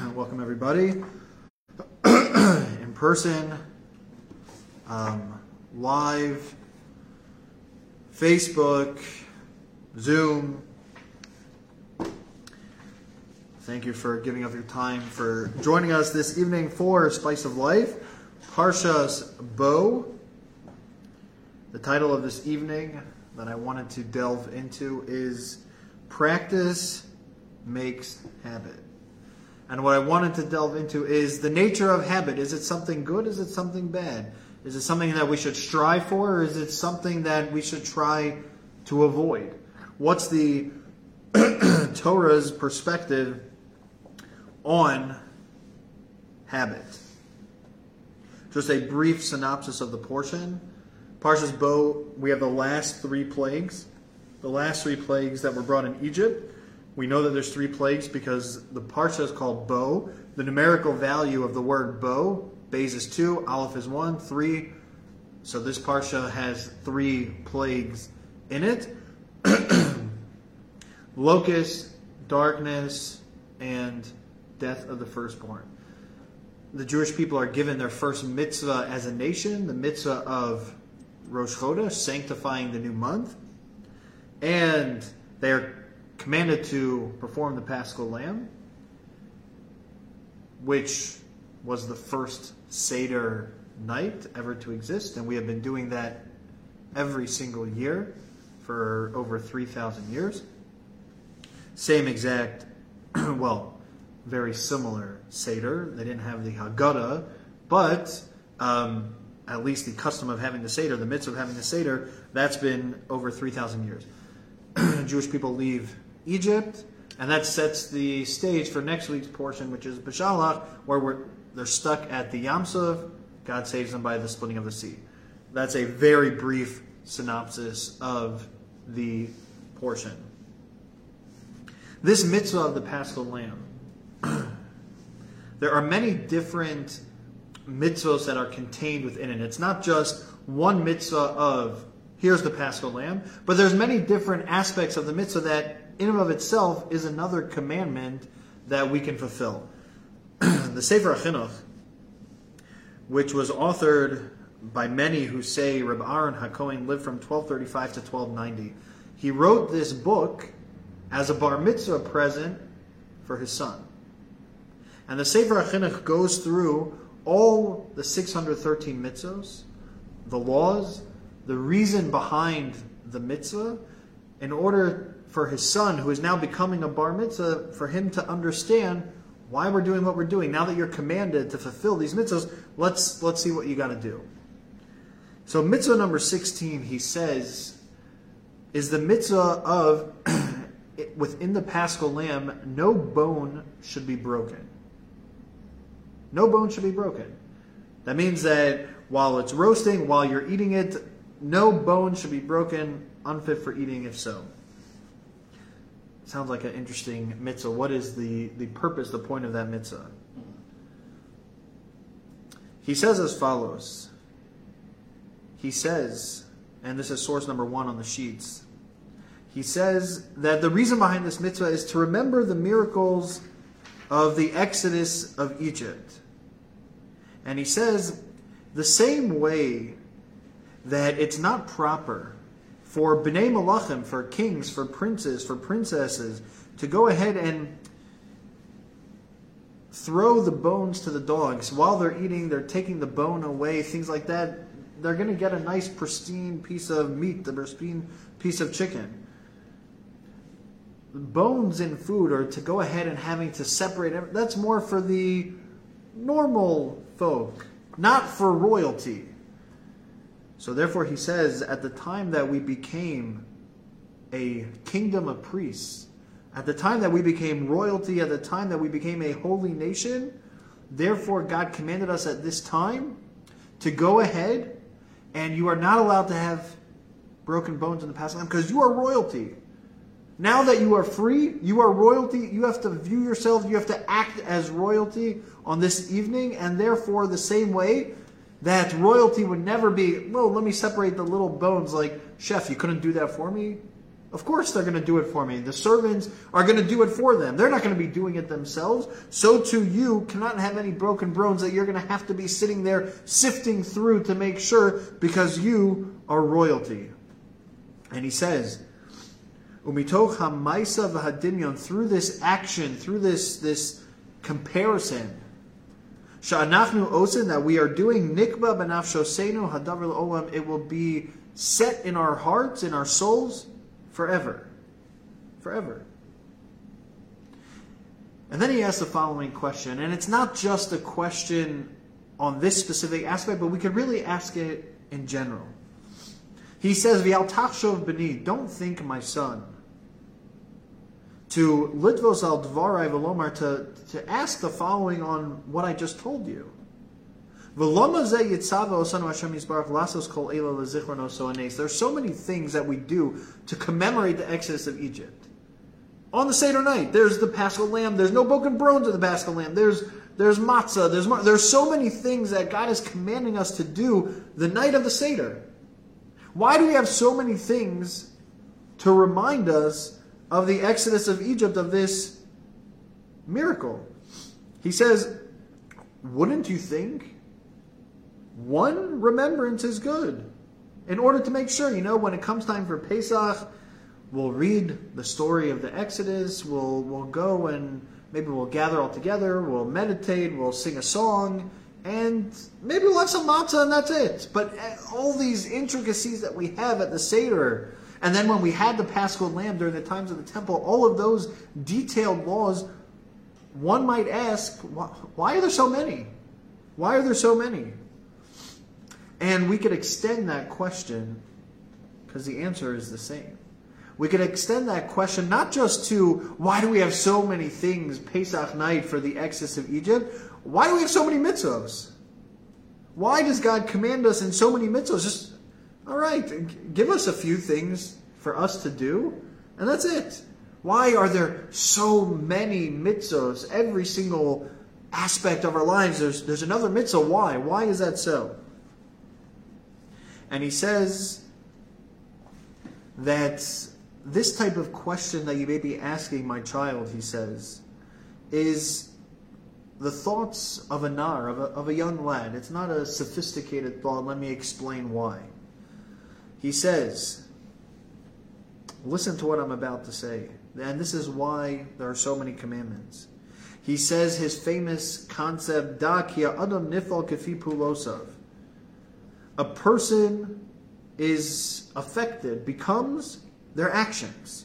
Welcome, everybody. In person, um, live, Facebook, Zoom. Thank you for giving up your time for joining us this evening for Spice of Life, Parshas Bo. The title of this evening that I wanted to delve into is Practice Makes Habit. And what I wanted to delve into is the nature of habit. Is it something good? Is it something bad? Is it something that we should strive for? Or is it something that we should try to avoid? What's the Torah's perspective on habit? Just a brief synopsis of the portion. Parshas Bo, we have the last three plagues. The last three plagues that were brought in Egypt. We know that there's three plagues because the parsha is called Bo. The numerical value of the word Bo, Bays is two, Aleph is one, three. So this parsha has three plagues in it: locust, darkness, and death of the firstborn. The Jewish people are given their first mitzvah as a nation, the mitzvah of Rosh Chodesh, sanctifying the new month, and they are commanded to perform the Paschal Lamb, which was the first Seder night ever to exist, and we have been doing that every single year for over 3,000 years. Same exact, well, very similar Seder. They didn't have the Haggadah, but um, at least the custom of having the Seder, the mitzvah of having the Seder, that's been over 3,000 years. Jewish people leave Egypt, and that sets the stage for next week's portion, which is Beshalach, where they're stuck at the Yamsuf. God saves them by the splitting of the sea. That's a very brief synopsis of the portion. This mitzvah of the Paschal Lamb, there are many different mitzvahs that are contained within it. It's not just one mitzvah of here's the Paschal Lamb, but there's many different aspects of the mitzvah that in and of itself is another commandment that we can fulfill. the Sefer HaChinuch, which was authored by many who say Reb Aaron HaKohen lived from 1235 to 1290, he wrote this book as a bar mitzvah present for his son. And the Sefer HaChinuch goes through all the 613 mitzvahs, the laws, the reason behind the mitzvah, in order for his son, who is now becoming a bar mitzvah, for him to understand why we're doing what we're doing. Now that you're commanded to fulfill these mitzvahs, let's let's see what you got to do. So mitzvah number 16, he says, is the mitzvah of within the paschal lamb, no bone should be broken. No bone should be broken. That means that while it's roasting, while you're eating it, no bone should be broken, unfit for eating if so sounds like an interesting mitzvah. What is the, the purpose, the point of that mitzvah? He says as follows. He says, and this is source number one on the sheets. He says that the reason behind this mitzvah is to remember the miracles of the exodus of Egypt. And he says, the same way that it's not proper for Bnei Malachim, for kings, for princes, for princesses, to go ahead and throw the bones to the dogs. While they're eating, they're taking the bone away, things like that. They're going to get a nice, pristine piece of meat, the pristine piece of chicken. Bones in food, or to go ahead and having to separate, that's more for the normal folk, not for royalty. So therefore, he says, at the time that we became a kingdom of priests, at the time that we became royalty, at the time that we became a holy nation, therefore God commanded us at this time to go ahead and you are not allowed to have broken bones in the past time because you are royalty. Now that you are free, you are royalty, you have to view yourself, you have to act as royalty on this evening, and therefore, the same way that royalty would never be, well, let me separate the little bones like, chef, you couldn't do that for me? Of course, they're going to do it for me. The servants are going to do it for them. They're not going to be doing it themselves. So too, you cannot have any broken bones that you're going to have to be sitting there sifting through to make sure because you are royalty. And he says, Umitoch hamaisa v'hadimyon, through this action, through this, this comparison, sha'anachnu osin, that we are doing nikba b'nafshosenu hadavar olam, it will be set in our hearts, in our souls, forever. Forever. And then he asks the following question, and it's not just a question on this specific aspect, but we could really ask it in general. He says, V'al tachshov b'ni, don't think, my son, to litvos al dvarai v'lomar, to, to ask the following on what I just told you. There's so many things that we do to commemorate the exodus of Egypt. On the Seder night, there's the Paschal Lamb. There's no broken bones in the Paschal Lamb. There's there's matzah. There's there's so many things that God is commanding us to do the night of the Seder. Why do we have so many things to remind us of the exodus of Egypt of this miracle? He says, "Wouldn't you think?" one remembrance is good. In order to make sure, you know, when it comes time for Pesach, we'll read the story of the Exodus, we'll, we'll go and maybe we'll gather all together, we'll meditate, we'll sing a song, and maybe we'll have some matzah and that's it. But eh, all these intricacies that we have at the Seder, and then when we had the Paschal Lamb during the times of the temple, all of those detailed laws, one might ask, why are there so many? Why are there so many? And we could extend that question because the answer is the same. We could extend that question not just to why do we have so many things Pesach night for the exodus of Egypt? Why do we have so many mitzvahs? Why does God command us in so many mitzvahs? Just, all right, give us a few things for us to do, and that's it. Why are there so many mitzvahs? Every single aspect of our lives, there's, there's another mitzvah. Why? Why is that so? And he says that this type of question that you may be asking my child, he says, is the thoughts of a nar, of a, of a young lad. It's not a sophisticated thought. Let me explain why. He says, listen to what I'm about to say. And this is why there are so many commandments. He says his famous concept, Da kia adam nifal kafi pulosav a person is affected becomes their actions.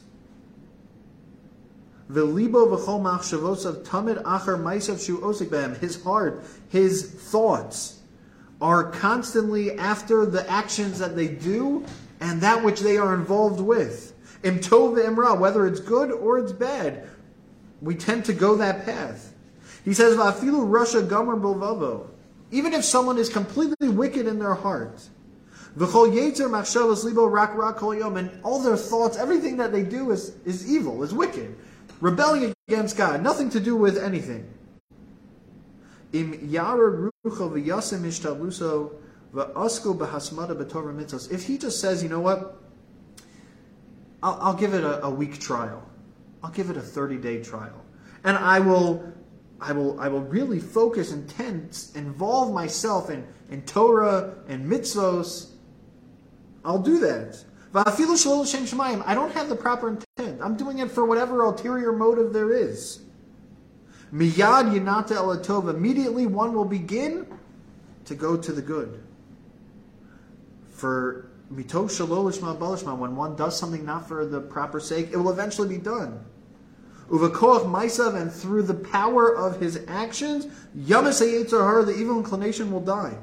His heart, his thoughts are constantly after the actions that they do and that which they are involved with. imra, whether it's good or it's bad, we tend to go that path. He says, "Vafilu Rasha Gamur Bilvavo." Even if someone is completely wicked in their heart, and all their thoughts, everything that they do is, is evil, is wicked, rebelling against God, nothing to do with anything. If he just says, you know what, I'll, I'll give it a, a week trial, I'll give it a 30 day trial, and I will I will, I will really focus and tense, involve myself in, in Torah and mitzvos, I'll do that. I don't have the proper intent. I'm doing it for whatever ulterior motive there is. Miyad yinata elatov. Immediately one will begin to go to the good. For mito shalolishma balishma, when one does something not for the proper sake, it will eventually be done. Uvakoach Maisav, and through the power of his actions, Yamas the evil inclination will die.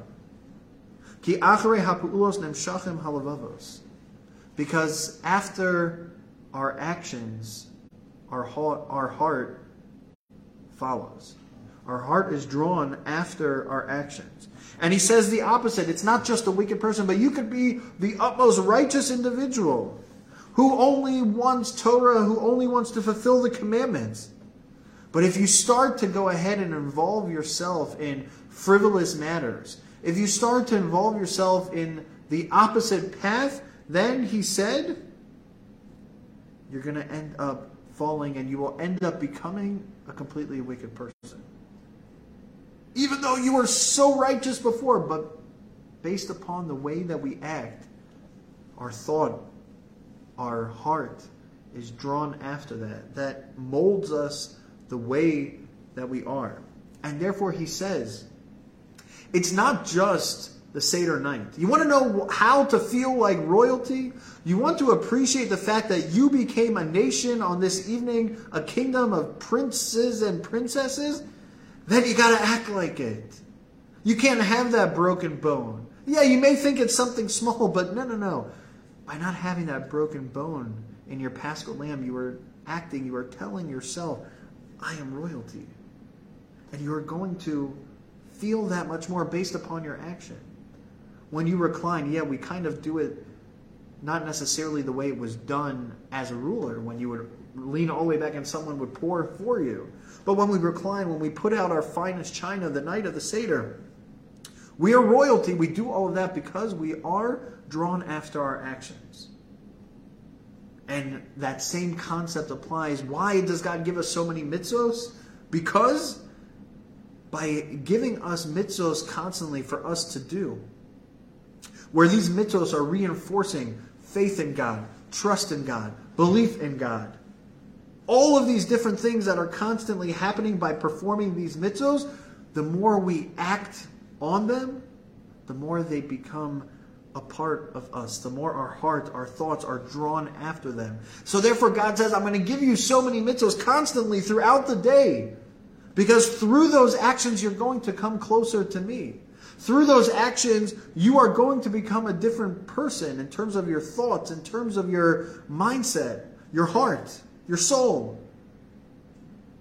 Ki achere hapu'ulos nemshachim halavavos. Because after our actions, our heart, our heart follows. Our heart is drawn after our actions. And he says the opposite. It's not just a wicked person, but you could be the utmost righteous individual who only wants Torah, who only wants to fulfill the commandments. But if you start to go ahead and involve yourself in frivolous matters, if you start to involve yourself in the opposite path, then he said, you're going to end up falling and you will end up becoming a completely wicked person. Even though you were so righteous before, but based upon the way that we act, our thought, our heart is drawn after that. That molds us the way that we are. And therefore, he says, it's not just the Seder night. You want to know how to feel like royalty? You want to appreciate the fact that you became a nation on this evening, a kingdom of princes and princesses? Then you got to act like it. You can't have that broken bone. Yeah, you may think it's something small, but no, no, no. By not having that broken bone in your paschal lamb, you are acting, you are telling yourself, I am royalty. And you are going to feel that much more based upon your action. When you recline, yeah, we kind of do it not necessarily the way it was done as a ruler, when you would lean all the way back and someone would pour for you. But when we recline, when we put out our finest china the night of the Seder, we are royalty. We do all of that because we are drawn after our actions. And that same concept applies. Why does God give us so many mitzvos? Because by giving us mitzvos constantly for us to do, where these mitzvos are reinforcing faith in God, trust in God, belief in God. All of these different things that are constantly happening by performing these mitzvos, the more we act on them, the more they become a part of us, the more our heart, our thoughts are drawn after them. So therefore, God says, I'm going to give you so many mitzvos constantly throughout the day. Because through those actions, you're going to come closer to me. Through those actions, you are going to become a different person in terms of your thoughts, in terms of your mindset, your heart, your soul.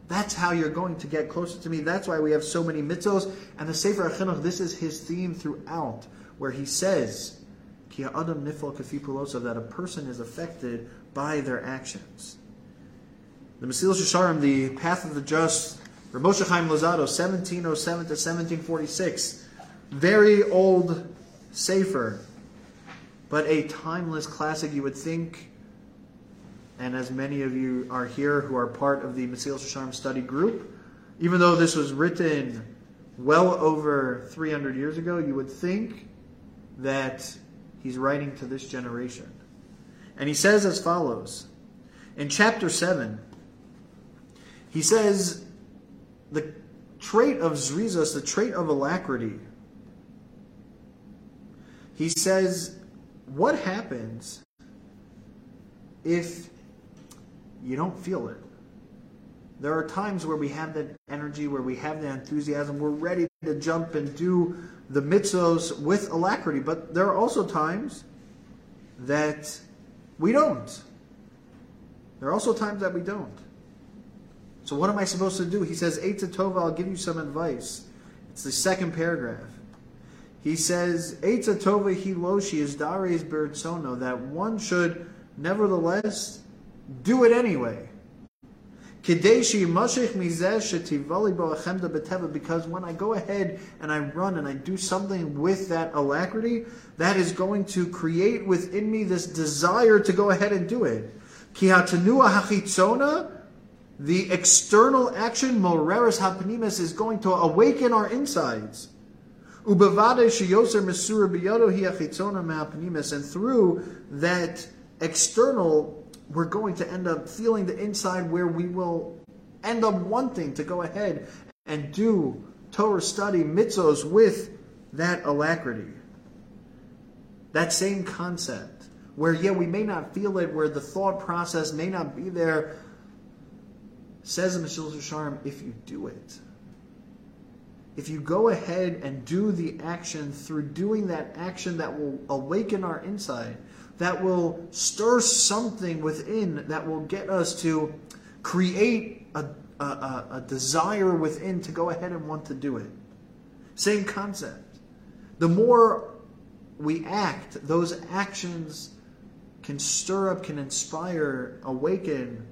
That's how you're going to get closer to me. That's why we have so many mitzvos. And the Sefer HaChinuch, this is his theme throughout, where he says, Ki adam nifal that a person is affected by their actions. The Mesilas Yesharim, the Path of the Just, Ramosha Chaim Luzzatto, 1707 to 1746, very old sefer, but a timeless classic, you would think. And as many of you are here who are part of the Mesilas Yesharim study group, even though this was written well over 300 years ago, you would think that he's writing to this generation. And he says as follows In chapter 7, he says the trait of Zrizas, the trait of alacrity, he says, What happens if you don't feel it? There are times where we have that energy, where we have the enthusiasm, we're ready to jump and do the mitzvos with alacrity, but there are also times that we don't. There are also times that we don't. So what am I supposed to do? He says, Eitz Tova, I'll give you some advice. It's the second paragraph. He says, Eitza Tova Hiloshi is Dares Bertsono, that one should nevertheless do it anyway. Because when I go ahead and I run and I do something with that alacrity, that is going to create within me this desire to go ahead and do it. The external action, moreris hapnimis, is going to awaken our insides. And through that external, we're going to end up feeling the inside where we will end up wanting to go ahead and do Torah study, mitzvos with that alacrity. That same concept, where, yeah, we may not feel it, where the thought process may not be there, says the Mesilas Yesharim, if you do it if you go ahead and do the action through doing that action that will awaken our inside, that will stir something within, that will get us to create a, a, a, desire within to go ahead and want to do it. Same concept. The more we act, those actions can stir up, can inspire, awaken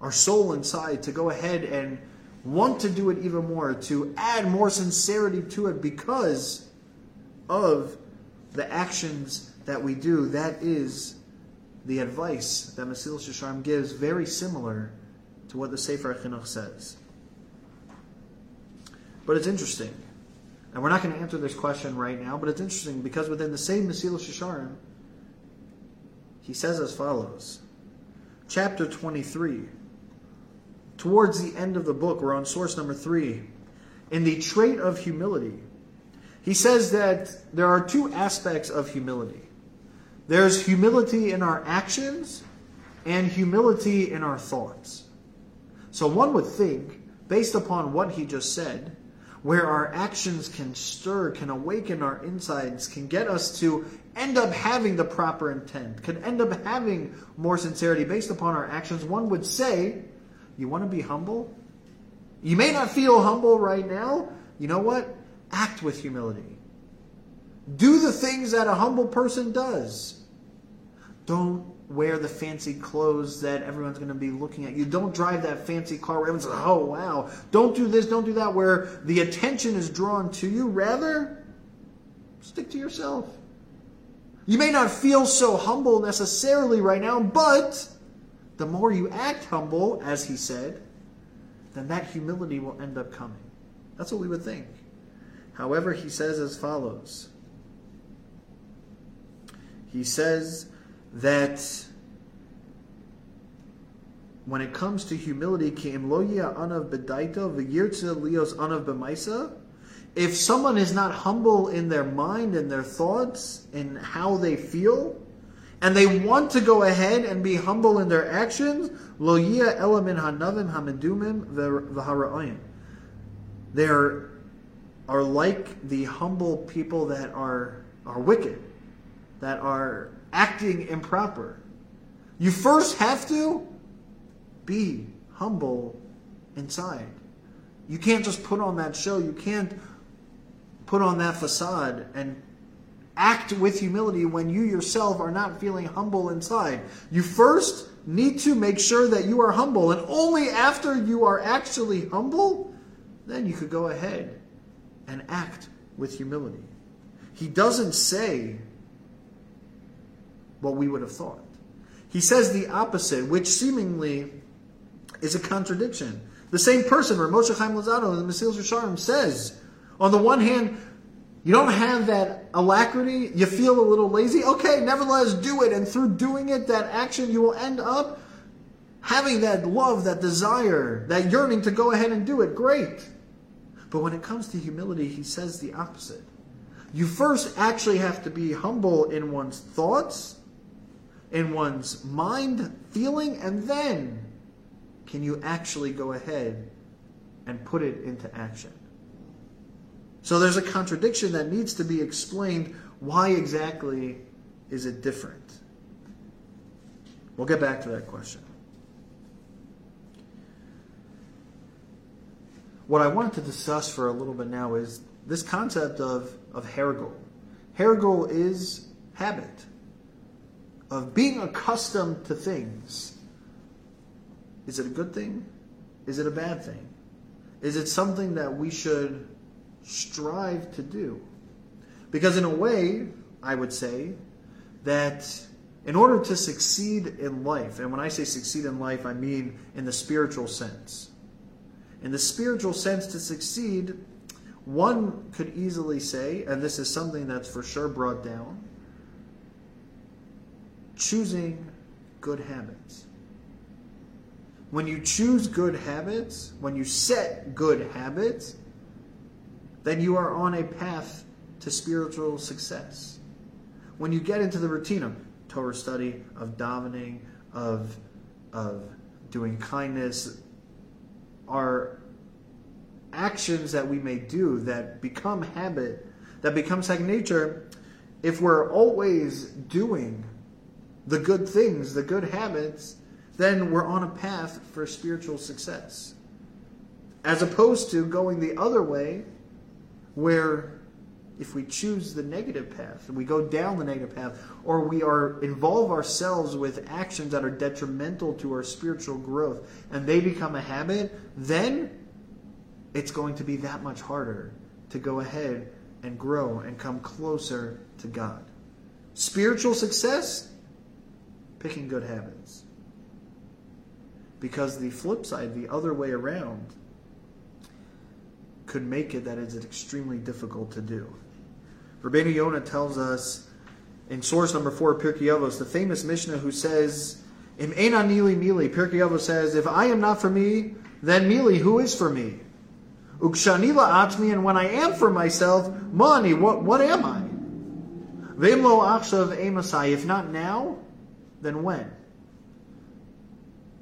our soul inside to go ahead and want to do it even more, to add more sincerity to it because of the actions that we do. That is the advice that Mesilas Yesharim gives very similar to what the Sefer Chinuch says. But it's interesting. And we're not going to answer this question right now, but it's interesting because within the same Mesilas Yesharim, he says as follows. Chapter 23. Towards the end of the book, we're on source number 3. In the trait of humility, he says that there are two aspects of humility. There's humility in our actions and humility in our thoughts. So one would think, based upon what he just said, where our actions can stir, can awaken our insides, can get us to end up having the proper intent, can end up having more sincerity based upon our actions, one would say, you want to be humble? You may not feel humble right now. You know what? Act with humility. Do the things that a humble person does. Don't wear the fancy clothes that everyone's going to be looking at you. Don't drive that fancy car where everyone's like, oh, wow. Don't do this, don't do that, where the attention is drawn to you. Rather, stick to yourself. You may not feel so humble necessarily right now, but the more you act humble, as he said, then that humility will end up coming. That's what we would think. However, he says as follows He says that when it comes to humility. If someone is not humble in their mind and their thoughts and how they feel, and they want to go ahead and be humble in their actions, lo yia elamin hanavim hamedumim v'hara'ayim. They are, are like the humble people that are, are wicked, that are acting improper. You first have to be humble inside. You can't just put on that show. You can't put on that facade and act with humility when you yourself are not feeling humble inside. You first need to make sure that you are humble, and only after you are actually humble, then you could go ahead and act with humility. He doesn't say what we would have thought. He says the opposite, which seemingly is a contradiction. The same person, Moshe Chaim Luzzatto in the Mesilas Yesharim says, on the one hand, you don't have that alacrity, you feel a little lazy, okay, nevertheless do it. And through doing it, that action, you will end up having that love, that desire, that yearning to go ahead and do it. Great. But when it comes to humility, he says the opposite. You first actually have to be humble in one's thoughts, in one's mind, feeling, and then can you actually go ahead and put it into action. So there's a contradiction that needs to be explained. Why exactly is it different? We'll get back to that question. What I wanted to discuss for a little bit now is this concept of, of hergul. Hergul is habit, of being accustomed to things. Is it a good thing? Is it a bad thing? Is it something that we should strive to do. Because, in a way, I would say that in order to succeed in life, and when I say succeed in life, I mean in the spiritual sense. In the spiritual sense, to succeed, one could easily say, and this is something that's for sure brought down, choosing good habits. When you choose good habits, when you set good habits, then you are on a path to spiritual success. When you get into the routine of Torah study, of davening, of, of doing kindness, are actions that we may do that become habit, that become second nature, if we're always doing the good things, the good habits, then we're on a path for spiritual success. As opposed to going the other way where if we choose the negative path, and we go down the negative path, or we are involve ourselves with actions that are detrimental to our spiritual growth, and they become a habit, then it's going to be that much harder to go ahead and grow and come closer to God. Spiritual success, picking good habits. Because the flip side, the other way around, could make it that is extremely difficult to do. Rabbeinu Yonah tells us in source number four, Pirkei Avos, the famous Mishnah who says, "Im enanili mili." Pirkei Avos says, "If I am not for me, then mili, who is for me?" Ukshanila atmi, and when I am for myself, mani, what what am I? Vimlo achshav emasai. If not now, then when?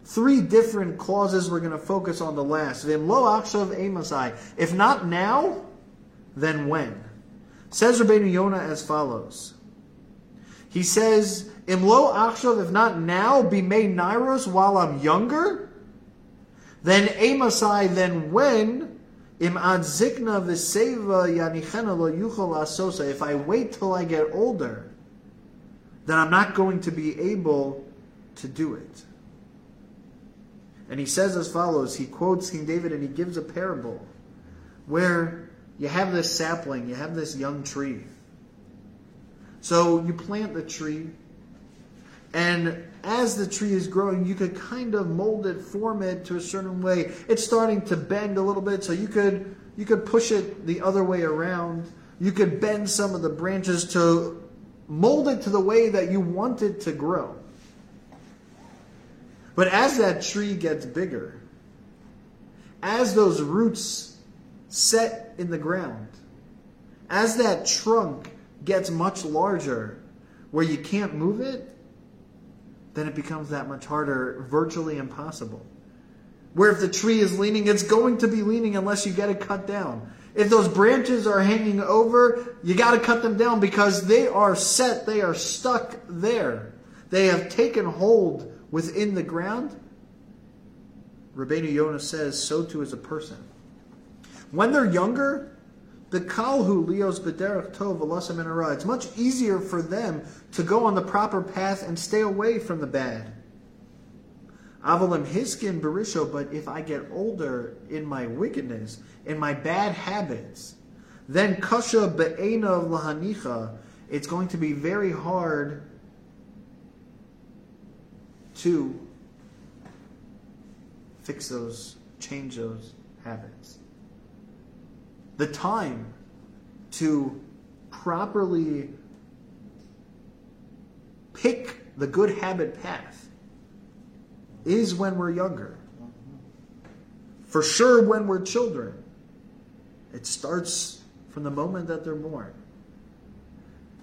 Three different clauses. We're going to focus on the last. Vimlo achshav emasai. If not now, then when? Says Rabbeinu Yonah as follows. He says, Imlo achshav, if not now, be made nairos while I'm younger? Then emasai, then when? Im ad zikna v'seva yanichena lo yuchol asosa. If I wait till I get older, then I'm not going to be able to do it. And he says as follows. He quotes King David and he gives a parable where you have this sapling, you have this young tree. So you plant the tree, and as the tree is growing, you could kind of mold it, form it to a certain way. It's starting to bend a little bit, so you could you could push it the other way around. You could bend some of the branches to mold it to the way that you want it to grow. But as that tree gets bigger, as those roots set in the ground, as that trunk gets much larger where you can't move it, then it becomes that much harder, virtually impossible. Where if the tree is leaning, it's going to be leaning unless you get it cut down. If those branches are hanging over, you got to cut them down because they are set, they are stuck there. They have taken hold within the ground. Rabbeinu Yonah says, so too is a person. When they're younger, the kalhu leos bederach tov alasam and It's much easier for them to go on the proper path and stay away from the bad. Avalim hiskin berisho, but if I get older in my wickedness, in my bad habits, then kasha be'ena lahanicha, it's going to be very hard to fix those, change those habits the time to properly pick the good habit path is when we're younger. For sure, when we're children. It starts from the moment that they're born.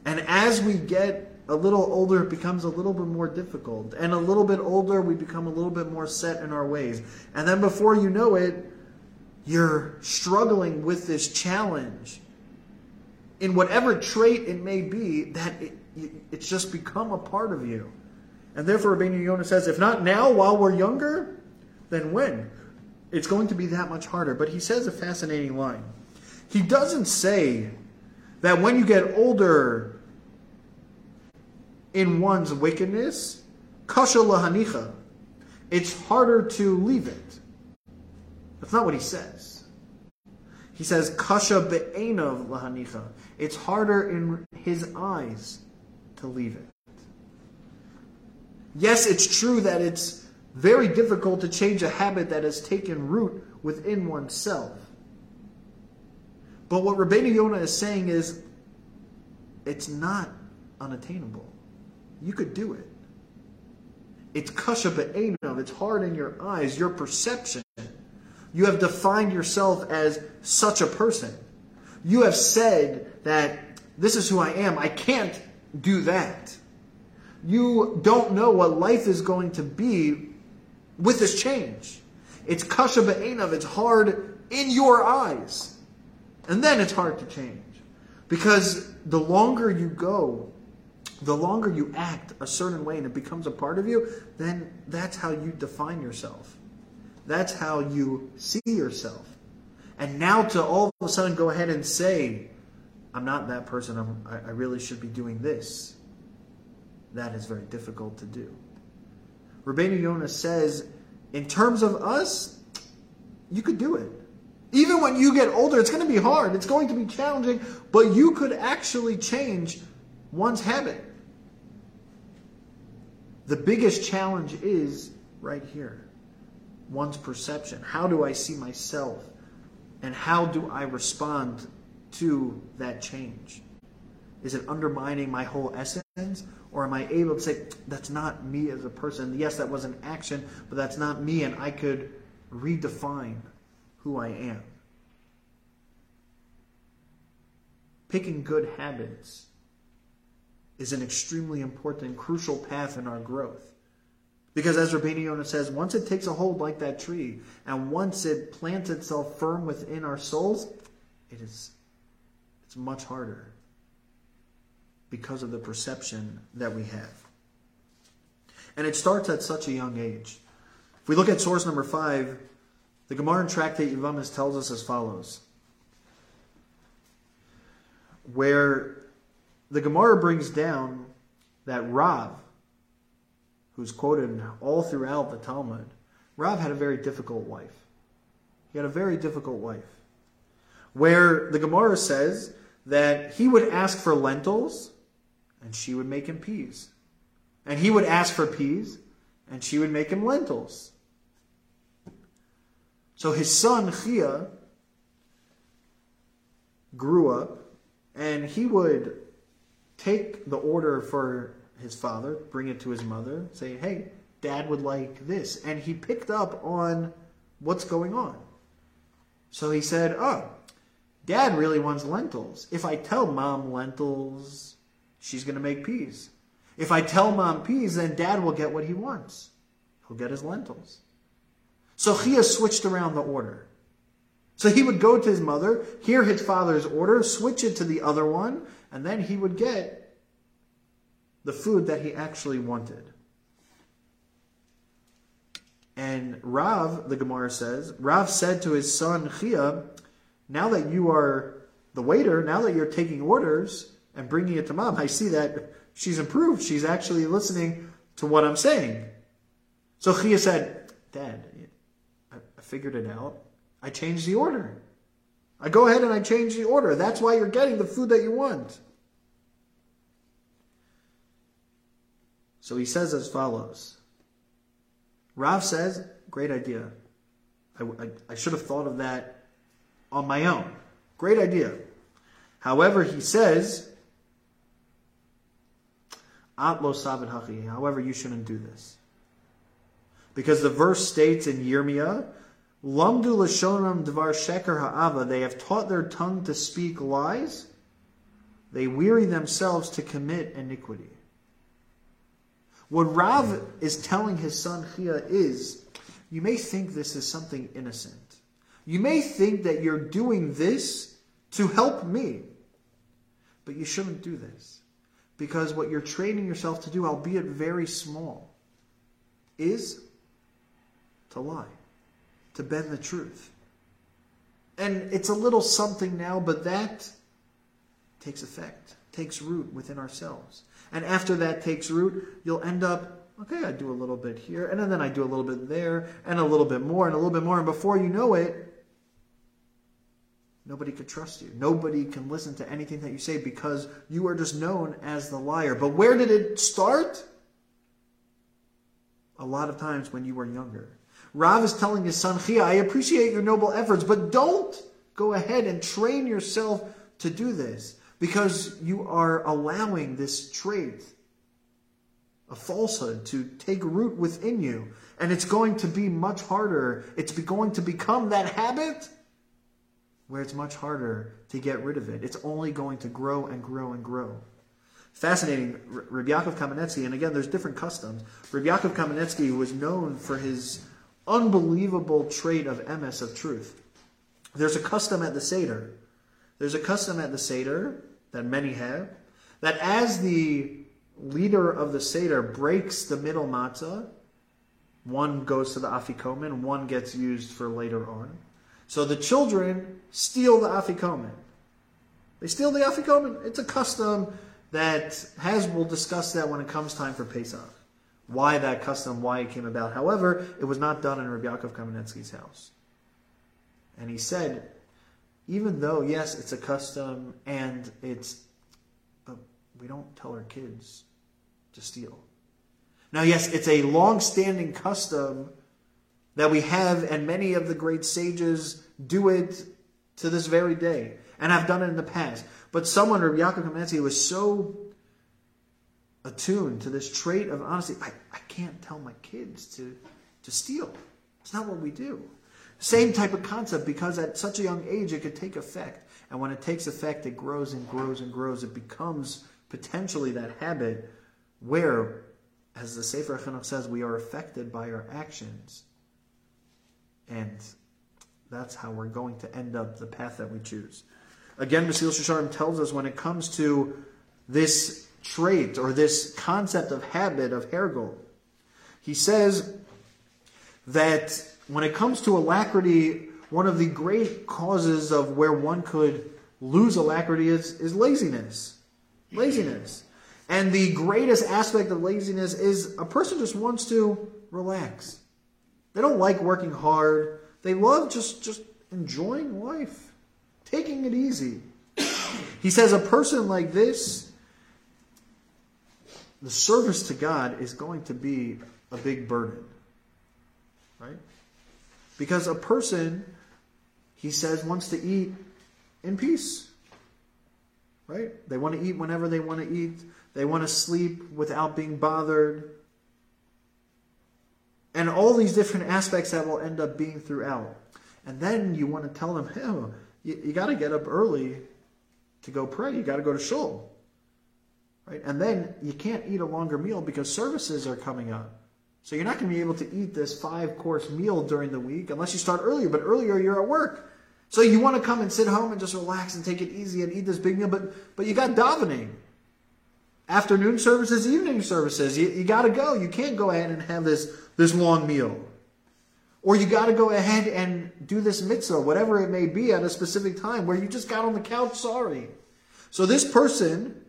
And as we get a little older, it becomes a little bit more difficult. And a little bit older, we become a little bit more set in our ways. And then before you know it, you're struggling with this challenge in whatever trait it may be, that it, it's just become a part of you. And therefore, Rabbeinu Yonah says, if not now, while we're younger, then when? It's going to be that much harder. But he says a fascinating line. He doesn't say that when you get older in one's wickedness, kasha lahanicha, it's harder to leave it. That's not what he says. He says, Kasha be'enov lahanicha. It's harder in his eyes to leave it. Yes, it's true that it's very difficult to change a habit that has taken root within oneself. But what Rabbeinu Yonah is saying is, it's not unattainable. You could do it. It's kasha be'enov. It's hard in your eyes, your perception. You have defined yourself as such a person. You have said that this is who I am. I can't do that. You don't know what life is going to be with this change. It's kasha be'enav. It's hard in your eyes. And then it's hard to change. Because the longer you go, the longer you act a certain way and it becomes a part of you, then that's how you define yourself. That's how you see yourself. And now to all of a sudden go ahead and say, I'm not that person, I'm, I, I really should be doing this. That is very difficult to do. Rabbeinu Yonah says, in terms of us, you could do it. Even when you get older, it's going to be hard, it's going to be challenging, but you could actually change one's habit. The biggest challenge is right here one's perception. How do I see myself? And how do I respond to that change? Is it undermining my whole essence? Or am I able to say, that's not me as a person? Yes, that was an action, but that's not me, and I could redefine who I am. Picking good habits is an extremely important, crucial path in our growth. Because as Rabbeinu says, once it takes a hold like that tree, and once it plants itself firm within our souls, it is it's much harder because of the perception that we have. And it starts at such a young age. If we look at source number five, the Gemara in Tractate Yevamos tells us as follows. Where the Gemara brings down that Rav, who's quoted all throughout the Talmud, Rav had a very difficult wife. He had a very difficult wife. Where the Gemara says that he would ask for lentils and she would make him peas. And he would ask for peas and she would make him lentils. So his son, Chiya, grew up and he would take the order for his father, bring it to his mother, say, hey, dad would like this. And he picked up on what's going on. So he said, oh, dad really wants lentils. If I tell mom lentils, she's going to make peas. If I tell mom peas, then dad will get what he wants. He'll get his lentils. So Chiya switched around the order. So he would go to his mother, hear his father's order, switch it to the other one, and then he would get the food that he actually wanted. And Rav, the Gemara says, Rav said to his son Chiya, now that you are the waiter, now that you're taking orders and bringing it to mom, I see that she's improved. She's actually listening to what I'm saying. So Chiya said, Dad, I figured it out. I changed the order. I go ahead and I change the order. That's why you're getting the food that you want. So he says as follows Rav says, Great idea. I, I, I should have thought of that on my own. Great idea. However, he says. However, you shouldn't do this. Because the verse states in Yirmiyah Lamdu lashonam dvar sheker ha'ava. They have taught their tongue to speak lies. They weary themselves to commit iniquity. What Rav is telling his son Chiya is, you may think this is something innocent. You may think that you're doing this to help me. But you shouldn't do this. Because what you're training yourself to do, albeit very small, is to lie to bend the truth. And it's a little something now, but that takes effect, takes root within ourselves. And after that takes root, you'll end up, okay, I do a little bit here, and then I do a little bit there, and a little bit more, and a little bit more. And before you know it, nobody could trust you. Nobody can listen to anything that you say because you are just known as the liar. But where did it start? A lot of times when you were younger. Rav is telling his son Chiya, I appreciate your noble efforts, but don't go ahead and train yourself to do this because you are allowing this trait, a falsehood, to take root within you. And it's going to be much harder. It's going to become that habit where it's much harder to get rid of it. It's only going to grow and grow and grow. Fascinating. Rabbi Yaakov Kamenetsky, and again, there's different customs. Rabbi Yaakov Kamenetsky was known for his unbelievable trait of emes of truth. There's a custom at the Seder. There's a custom at the Seder that many have, that as the leader of the Seder breaks the middle matzah, one goes to the afikomen, one gets used for later on. So the children steal the afikomen. They steal the afikomen. It's a custom that has, we'll discuss that when it comes time for Pesach why that custom, why it came about. However, it was not done in Rabbi Yaakov Kamenetsky's house. And he said, even though, yes, it's a custom and it's, we don't tell our kids to steal. Now, yes, it's a long-standing custom that we have, and many of the great sages do it to this very day, and have done it in the past. But someone, Rabbi Yaakov Kamenetsky, was so attuned to this trait of honesty. I, I can't tell my kids to, to steal. It's not what we do. Same type of concept because at such a young age it could take effect. And when it takes effect, it grows and grows and grows. It becomes potentially that habit where, as the Sefer Chinuch says, we are affected by our actions. And that's how we're going to end up the path that we choose. Again, Mesilas Yesharim tells us when it comes to this trait or this concept of habit of Hergel, he says that when it comes to alacrity, one of the great causes of where one could lose alacrity is, is laziness. Laziness. And the greatest aspect of laziness is a person just wants to relax. They don't like working hard. They love just, just enjoying life, taking it easy. He says a person like this, the service to God is going to be a big burden. Right? Because a person, he says, wants to eat in peace. Right? They want to eat whenever they want to eat. They want to sleep without being bothered. And all these different aspects that will end up being throughout. And then you want to tell them, hey, you, you got to get up early to go pray. You got to go to shul. Right? And then you can't eat a longer meal because services are coming up. So you're not going to be able to eat this five course meal during the week unless you start earlier. But earlier you're at work. So you want to come and sit home and just relax and take it easy and eat this big meal. But, but you got davening. Afternoon services, evening services. You, you got to go. You can't go ahead and have this, this long meal. Or you got to go ahead and do this mitzvah, whatever it may be, at a specific time where you just got on the couch, sorry. So this person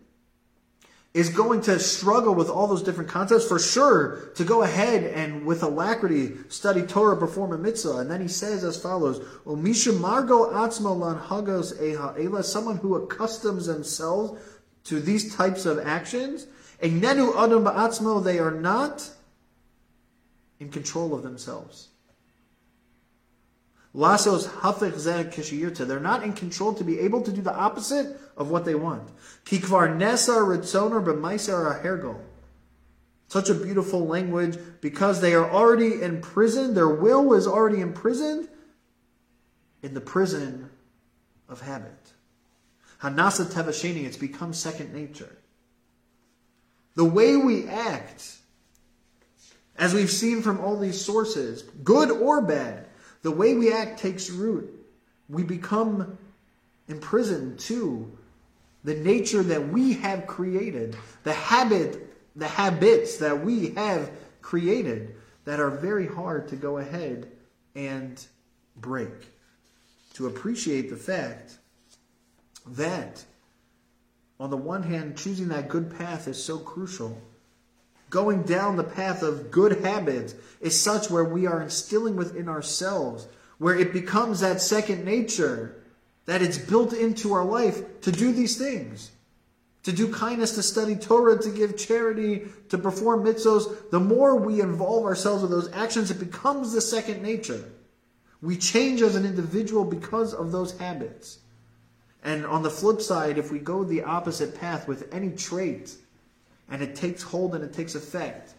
is going to struggle with all those different concepts for sure to go ahead and with alacrity study Torah, perform a mitzvah. And then he says as follows, Misha Margo Atzmo Lan Hagos Eha Ela, someone who accustoms themselves to these types of actions. Nenu Adam Ba'atzmo, they are not in control of themselves. Lasos hafech kishiyurta. They're not in control to be able to do the opposite of what they want. Kikvar nesa ritzoner b'maiser ahergol. Such a beautiful language because they are already imprisoned. Their will is already imprisoned in the prison of habit. Hanasa tevasheni. It's become second nature. The way we act, as we've seen from all these sources, good or bad, the way we act takes root. We become imprisoned to the nature that we have created, the habit, the habits that we have created that are very hard to go ahead and break. To appreciate the fact that, on the one hand, choosing that good path is so crucial going down the path of good habits is such where we are instilling within ourselves, where it becomes that second nature, that it's built into our life to do these things. To do kindness, to study Torah, to give charity, to perform mitzvahs, the more we involve ourselves with those actions, it becomes the second nature. We change as an individual because of those habits. And on the flip side, if we go the opposite path with any trait, and it takes hold and it takes effect.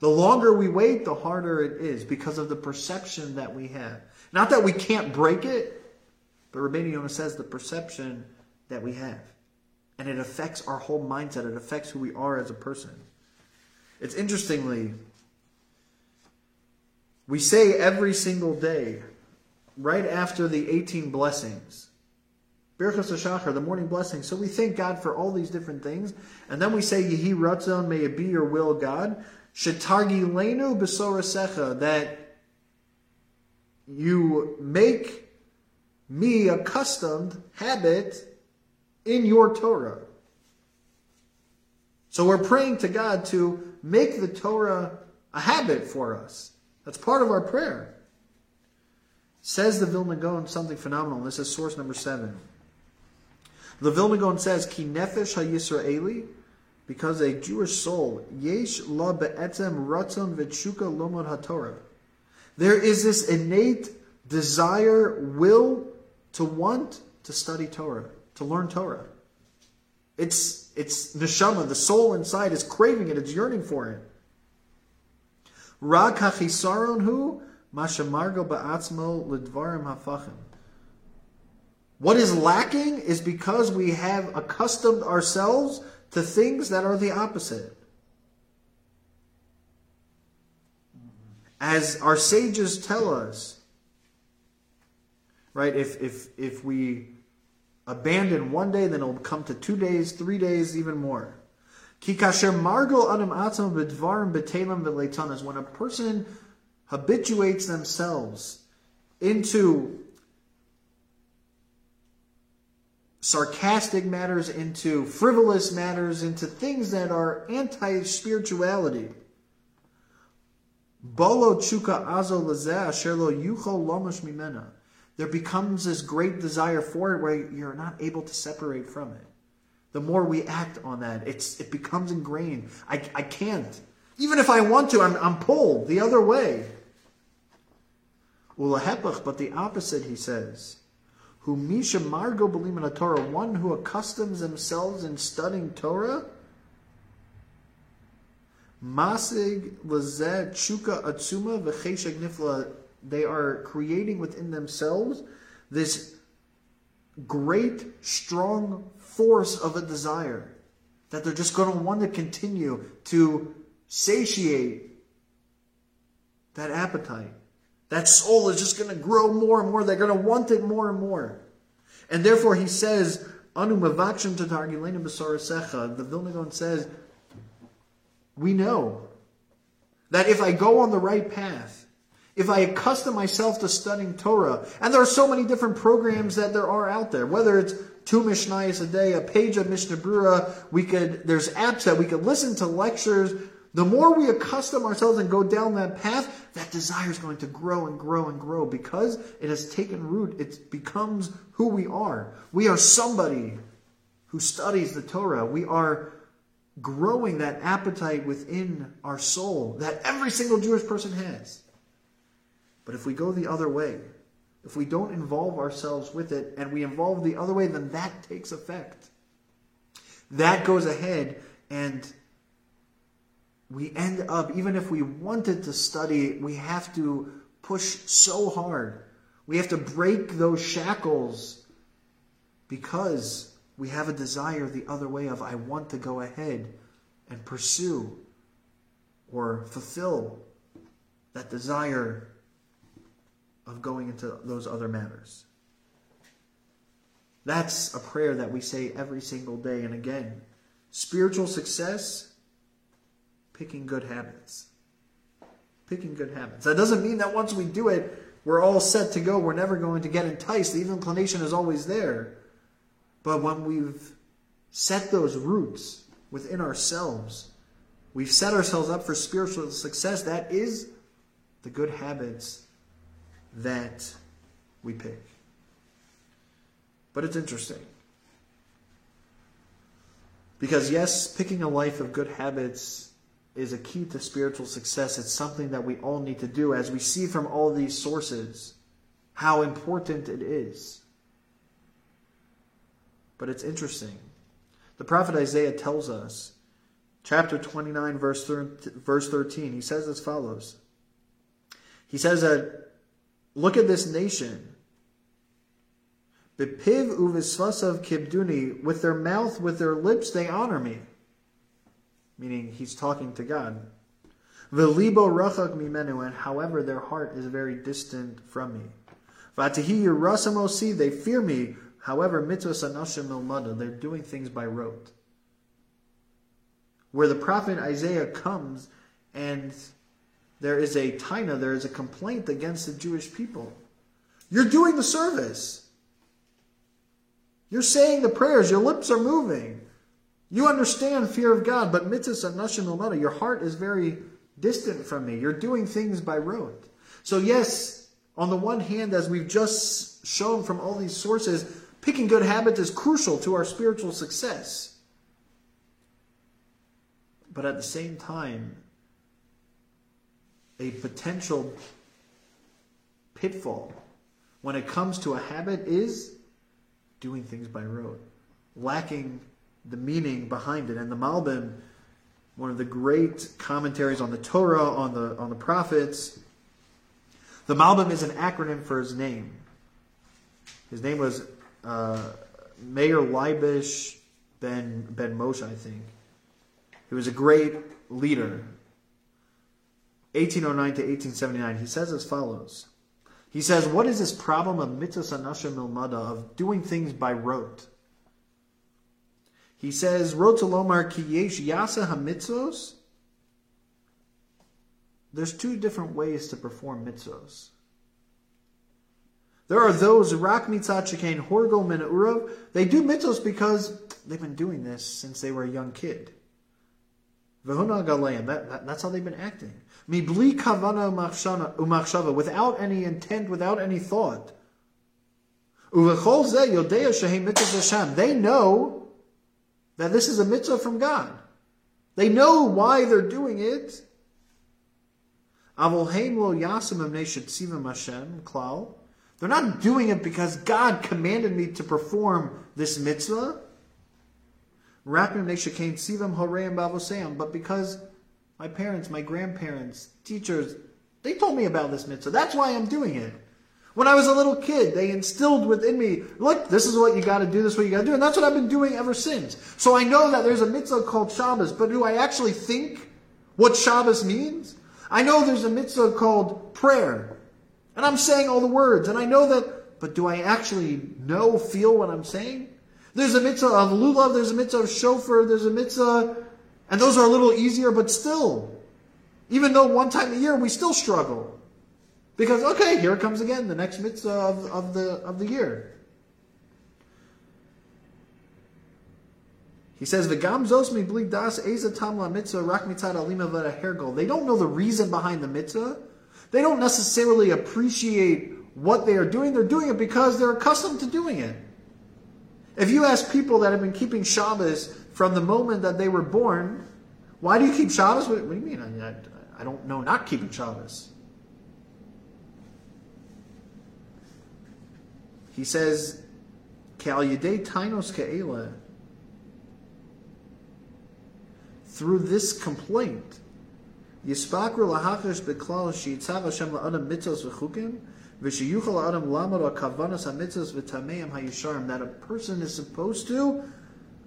The longer we wait, the harder it is because of the perception that we have. Not that we can't break it, but Rabbeinu says the perception that we have. And it affects our whole mindset. It affects who we are as a person. It's interestingly, we say every single day, right after the 18 blessings, Birchas HaShachar, the morning blessing. So we thank God for all these different things. And then we say, Yehi Ratzon, may it be your will, God. Shetargi Lenu Besorasecha, that you make me accustomed habit in your Torah. So we're praying to God to make the Torah a habit for us. That's part of our prayer. Says the Vilna Gaon something phenomenal. This is source number seven. The Vilna Gaon says, Ki nefesh ha-Yisraeli, because a Jewish soul, yesh la be'etzem ratzon v'tshuka lomod haTorah. There is this innate desire, will to want to study Torah, to learn Torah. It's it's neshama, the soul inside is craving it, it's yearning for it. Rak hachisaron hu mashamargo ba'atzmo lidvarim hafachim. What is lacking is because we have accustomed ourselves to things that are the opposite. As our sages tell us, right, if, if, if we abandon one day, then it'll come to two days, three days, even more. Kikasher margol adam atzam b'dvarim b'telam v'leitanas. When a person habituates themselves into sarcastic matters, into frivolous matters, into things that are anti spirituality. Bolo chuka azo lomash mimena. There becomes this great desire for it where you're not able to separate from it. The more we act on that, it's it becomes ingrained. I, I can't. Even if I want to, I'm, I'm pulled the other way. Ulahepach, but the opposite, he says who misha margo belim in Torah, one who accustoms themselves in studying Torah, masig lazeh chuka atzuma v'cheshek nifla, they are creating within themselves this great, strong force of a desire that they're just going to want to continue to satiate that appetite. That soul is just going to grow more and more. They're going to want it more and more. And therefore he says, Anu. The Vilna Gaon says, we know that if I go on the right path, if I accustom myself to studying Torah, and there are so many different programs that there are out there, whether it's two Mishnayos a day, a page of Mishnah Berurah, we could, there's apps that we could listen to lectures, the more we accustom ourselves and go down that path, that desire is going to grow and grow and grow because it has taken root. It becomes who we are. We are somebody who studies the Torah. We are growing that appetite within our soul that every single Jewish person has. But if we go the other way, if we don't involve ourselves with it and we involve the other way, then that takes effect. That goes ahead and we end up, even if we wanted to study, we have to push so hard. We have to break those shackles because we have a desire the other way of, I want to go ahead and pursue or fulfill that desire of going into those other matters. That's a prayer that we say every single day. And again, spiritual success picking good habits. Picking good habits. That doesn't mean that once we do it, we're all set to go. We're never going to get enticed. The inclination is always there. But when we've set those roots within ourselves, we've set ourselves up for spiritual success. That is the good habits that we pick. But it's interesting. Because, yes, picking a life of good habits is a key to spiritual success. It's something that we all need to do as we see from all these sources how important it is. But it's interesting. The prophet Isaiah tells us, chapter 29, verse verse 13, he says as follows. He says that, look at this nation. Bepiv uvisvasav kibduni, with their mouth, with their lips, they honor me meaning he's talking to God. Velibo rachak mimenu, and however their heart is very distant from me. Vatihi yirasamosi, they fear me. However, mitzvahs anashim milmada, they're doing things by rote. Where the prophet Isaiah comes and there is a taina, there is a complaint against the Jewish people. You're doing the service. You're saying the prayers, your lips are moving. You understand fear of God, but mitzvahs and nashim your heart is very distant from me. You're doing things by rote. So yes, on the one hand, as we've just shown from all these sources, picking good habits is crucial to our spiritual success. But at the same time, a potential pitfall when it comes to a habit is doing things by rote, lacking the meaning behind it. And the Malbim, one of the great commentaries on the Torah, on the on the prophets, the Malbim is an acronym for his name. His name was uh, Meir Leibish ben Ben Moshe, I think. He was a great leader. 1809 to 1879. He says as follows. He says, What is this problem of mitzvah anasha milmada, of doing things by rote? He says, Rotalomar ki yesh yasa hamitzvos. There's two different ways to perform mitzvos. There are those rak mitzat shekain horgo min urav. They do mitzvos because they've been doing this since they were a young kid. V'huna galeim. That, that, that's how they've been acting. Mibli kavana umachshava. Without any intent, without any thought. They know that this is a mitzvah from God. They know why they're doing it. They're not doing it because God commanded me to perform this mitzvah. But because my parents, my grandparents, teachers, they told me about this mitzvah. That's why I'm doing it. When I was a little kid, they instilled within me, look, this is what you got to do, this is what you got to do. And that's what I've been doing ever since. So I know that there's a mitzvah called Shabbos, but do I actually think what Shabbos means? I know there's a mitzvah called prayer. And I'm saying all the words. And I know that, but do I actually know, feel what I'm saying? There's a mitzvah of lulav, there's a mitzvah of shofar, there's a mitzvah, and those are a little easier, but still, even though one time a year we still struggle. Because, okay, here it comes again, the next mitzvah of, of, the, of the year. He says, "V'gam zos bli das eza tam la mitzvah rak mitzad alima hergol." They don't know the reason behind the mitzvah. They don't necessarily appreciate what they are doing. They're doing it because they're accustomed to doing it. If you ask people that have been keeping Shabbos from the moment that they were born, why do you keep Shabbos? What, do you mean? I, I, I don't know not keeping Shabbos. He says, Kal Tainos Ka'ela, through this complaint, Yispakru lahachish beklal shiyitzav Hashem la'adam mitzvos v'chukim, v'shiyuchal adam lamar kavanas ha-mitzvos v'tameim ha that a person is supposed to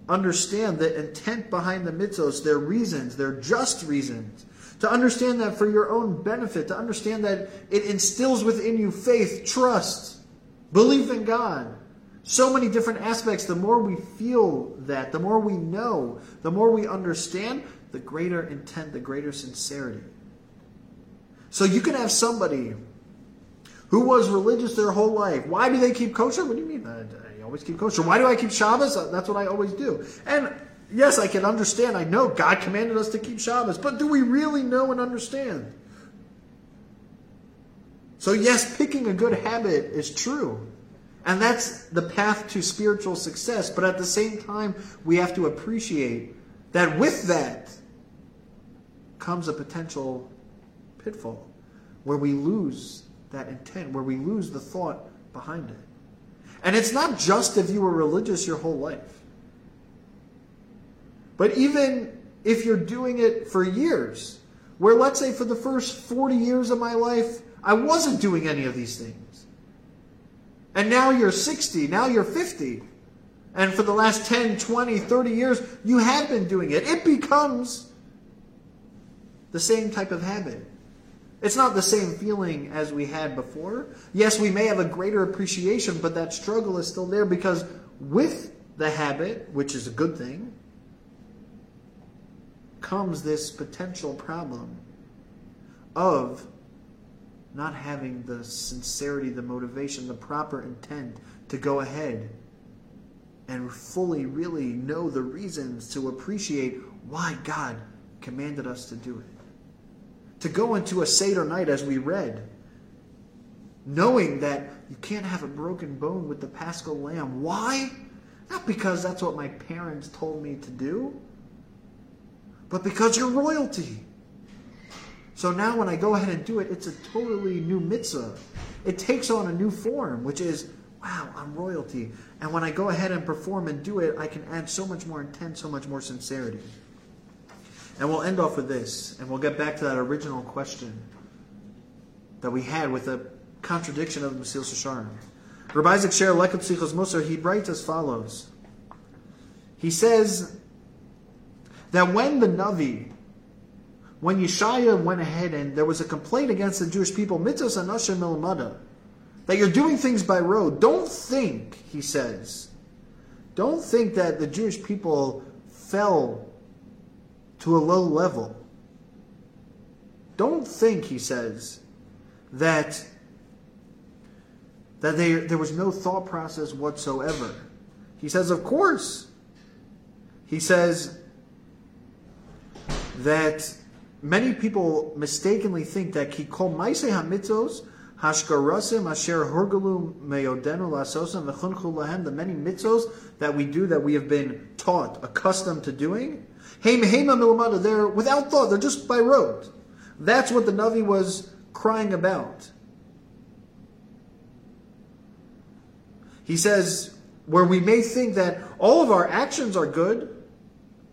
understand the intent behind the mitzvos, their reasons, their just reasons, to understand that for your own benefit, to understand that it instills within you faith, trust, belief in God. So many different aspects. The more we feel that, the more we know, the more we understand, the greater intent, the greater sincerity. So you can have somebody who was religious their whole life. Why do they keep kosher? What do you mean? I, I always keep kosher. Why do I keep Shabbos? That's what I always do. And yes, I can understand. I know God commanded us to keep Shabbos, but do we really know and understand? So, yes, picking a good habit is true. And that's the path to spiritual success. But at the same time, we have to appreciate that with that comes a potential pitfall where we lose that intent, where we lose the thought behind it. And it's not just if you were religious your whole life, but even if you're doing it for years, where let's say for the first 40 years of my life, I wasn't doing any of these things. And now you're 60, now you're 50. And for the last 10, 20, 30 years, you have been doing it. It becomes the same type of habit. It's not the same feeling as we had before. Yes, we may have a greater appreciation, but that struggle is still there because with the habit, which is a good thing, comes this potential problem of not having the sincerity, the motivation, the proper intent to go ahead and fully really know the reasons to appreciate why God commanded us to do it. To go into a Seder night as we read, knowing that you can't have a broken bone with the paschal lamb. Why? Not because that's what my parents told me to do, but because you're royalty. So now when I go ahead and do it, it's a totally new mitzvah. It takes on a new form, which is, wow, I'm royalty. And when I go ahead and perform and do it, I can add so much more intent, so much more sincerity. And we'll end off with this, and we'll get back to that original question that we had with the contradiction of the Mesilas Yesharim. Rabbi Isaac Sher Sichos Musar, he writes as follows. He says that when the Navi, when Yeshaya went ahead and there was a complaint against the Jewish people, mitzvahs anashim milamada, that you're doing things by road, don't think, he says, don't think that the Jewish people fell to a low level. Don't think, he says, that that they, there was no thought process whatsoever. He says, of course. He says that many people mistakenly think that kikol maise hamitzos hashkarasim asher hurgalu meyodenu lasosam v'chunchu lahem the many mitzos that we do that we have been taught, accustomed to doing. Heim heima milamada, they're without thought, they're just by rote. That's what the Navi was crying about. He says, where we may think that all of our actions are good,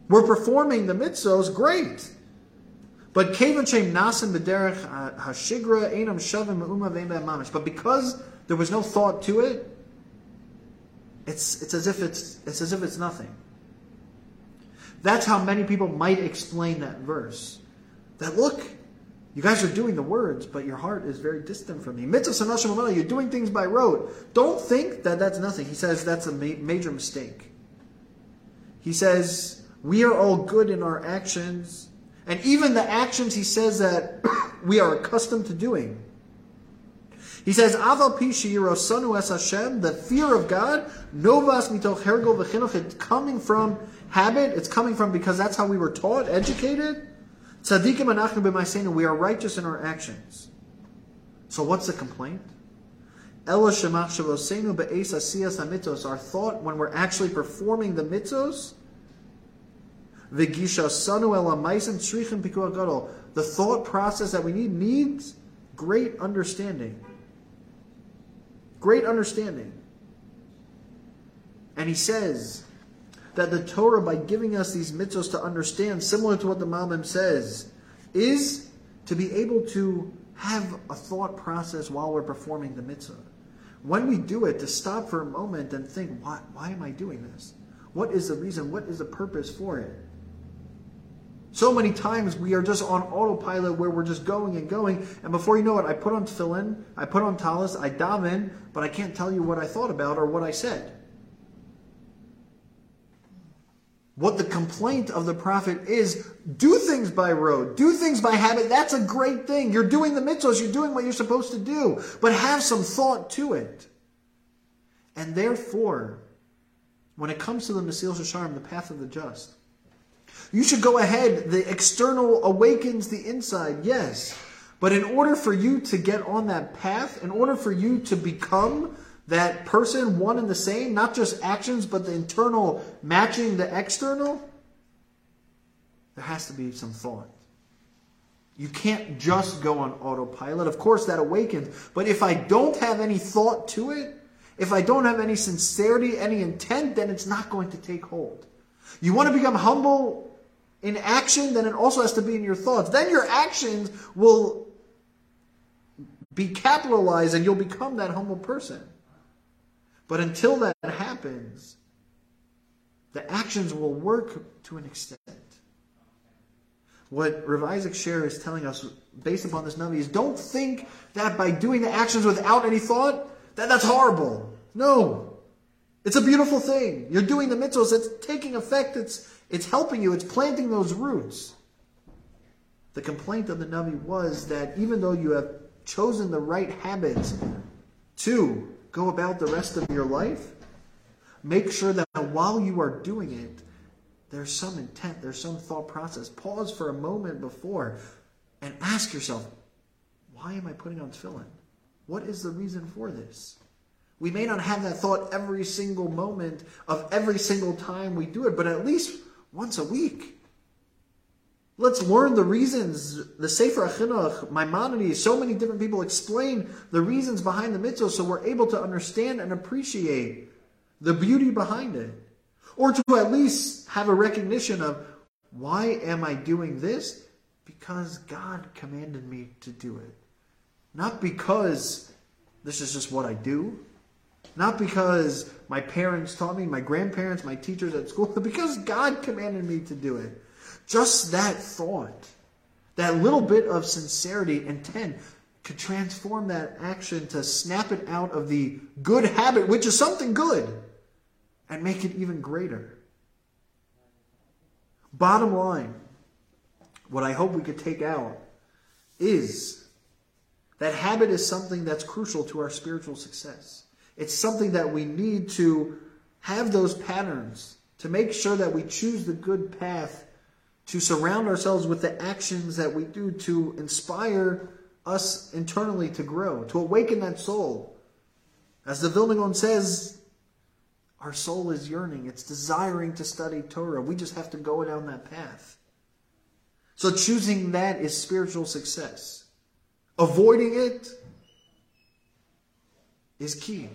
we're performing the mitzvahs, great. But. But because there was no thought to it, it's, it's as if it's, it's as if it's nothing. That's how many people might explain that verse. That look, you guys are doing the words, but your heart is very distant from me. Mitzvah you're doing things by rote. Don't think that that's nothing. He says that's a ma- major mistake. He says, we are all good in our actions, and even the actions he says that we are accustomed to doing. He says, Aval es Hashem, the fear of God, novas mitoch hergol v'chinuch, it's coming from habit, it's coming from because that's how we were taught, educated. Tzadikim anachnu b'maisenu, we are righteous in our actions. So what's the complaint? Ela shavosenu be'es asiyas our thought when we're actually performing the mitzvos, the thought process that we need needs great understanding. Great understanding. And he says, that the Torah, by giving us these mitzvahs to understand, similar to what the Malbim says, is to be able to have a thought process while we're performing the mitzvah. When we do it, to stop for a moment and think, why, why am I doing this? What is the reason? What is the purpose for it? So many times we are just on autopilot where we're just going and going, and before you know it, I put on tefillin, I put on talis, I daven, but I can't tell you what I thought about or what I said. What the complaint of the prophet is do things by road, do things by habit. That's a great thing. You're doing the mitzvahs, you're doing what you're supposed to do, but have some thought to it. And therefore, when it comes to the Mesilas Yesharim, the path of the just, you should go ahead. The external awakens the inside, yes. But in order for you to get on that path, in order for you to become that person one and the same, not just actions, but the internal matching the external, there has to be some thought. You can't just go on autopilot. Of course, that awakens. But if I don't have any thought to it, if I don't have any sincerity, any intent, then it's not going to take hold. You want to become humble in action, then it also has to be in your thoughts. Then your actions will be capitalized and you'll become that humble person. But until that happens, the actions will work to an extent. What Rav Isaac Sher is telling us based upon this Navi is don't think that by doing the actions without any thought, that that's horrible. No. It's a beautiful thing. You're doing the mitzvahs, it's taking effect, it's, it's helping you, it's planting those roots. The complaint of the Navi was that even though you have chosen the right habits to go about the rest of your life, make sure that while you are doing it, there's some intent, there's some thought process. Pause for a moment before and ask yourself, why am I putting on tefillin? What is the reason for this? We may not have that thought every single moment of every single time we do it, but at least once a week. Let's learn the reasons. The Sefer HaChinuch, Maimonides, so many different people explain the reasons behind the mitzvah so we're able to understand and appreciate the beauty behind it. Or to at least have a recognition of why am I doing this? Because God commanded me to do it. Not because this is just what I do. Not because my parents taught me, my grandparents, my teachers at school, but because God commanded me to do it. Just that thought, that little bit of sincerity, and intent, could transform that action to snap it out of the good habit, which is something good, and make it even greater. Bottom line, what I hope we could take out is that habit is something that's crucial to our spiritual success. It's something that we need to have those patterns to make sure that we choose the good path to surround ourselves with the actions that we do to inspire us internally to grow, to awaken that soul. As the Vilna Gaon says, our soul is yearning, it's desiring to study Torah. We just have to go down that path. So choosing that is spiritual success. Avoiding it is key.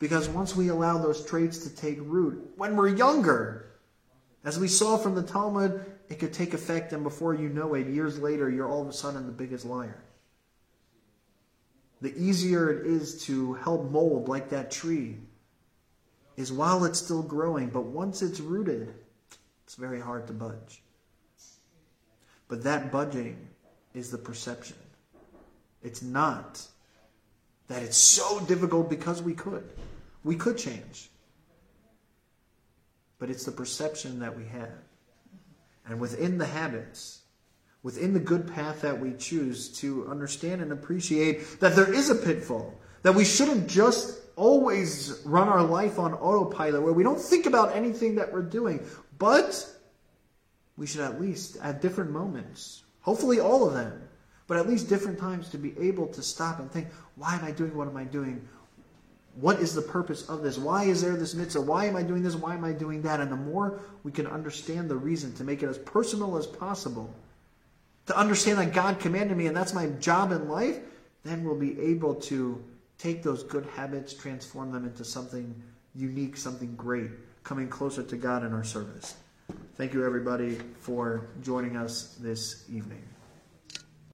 Because once we allow those traits to take root, when we're younger, as we saw from the Talmud, it could take effect, and before you know it, years later, you're all of a sudden the biggest liar. The easier it is to help mold like that tree is while it's still growing, but once it's rooted, it's very hard to budge. But that budging is the perception. It's not that it's so difficult because we could. We could change. But it's the perception that we have. And within the habits, within the good path that we choose to understand and appreciate that there is a pitfall, that we shouldn't just always run our life on autopilot where we don't think about anything that we're doing, but we should at least, at different moments, hopefully all of them, but at least different times to be able to stop and think, why am I doing what am I doing? What is the purpose of this? Why is there this mitzvah? Why am I doing this? Why am I doing that? And the more we can understand the reason to make it as personal as possible, to understand that God commanded me and that's my job in life, then we'll be able to take those good habits, transform them into something unique, something great, coming closer to God in our service. Thank you, everybody, for joining us this evening.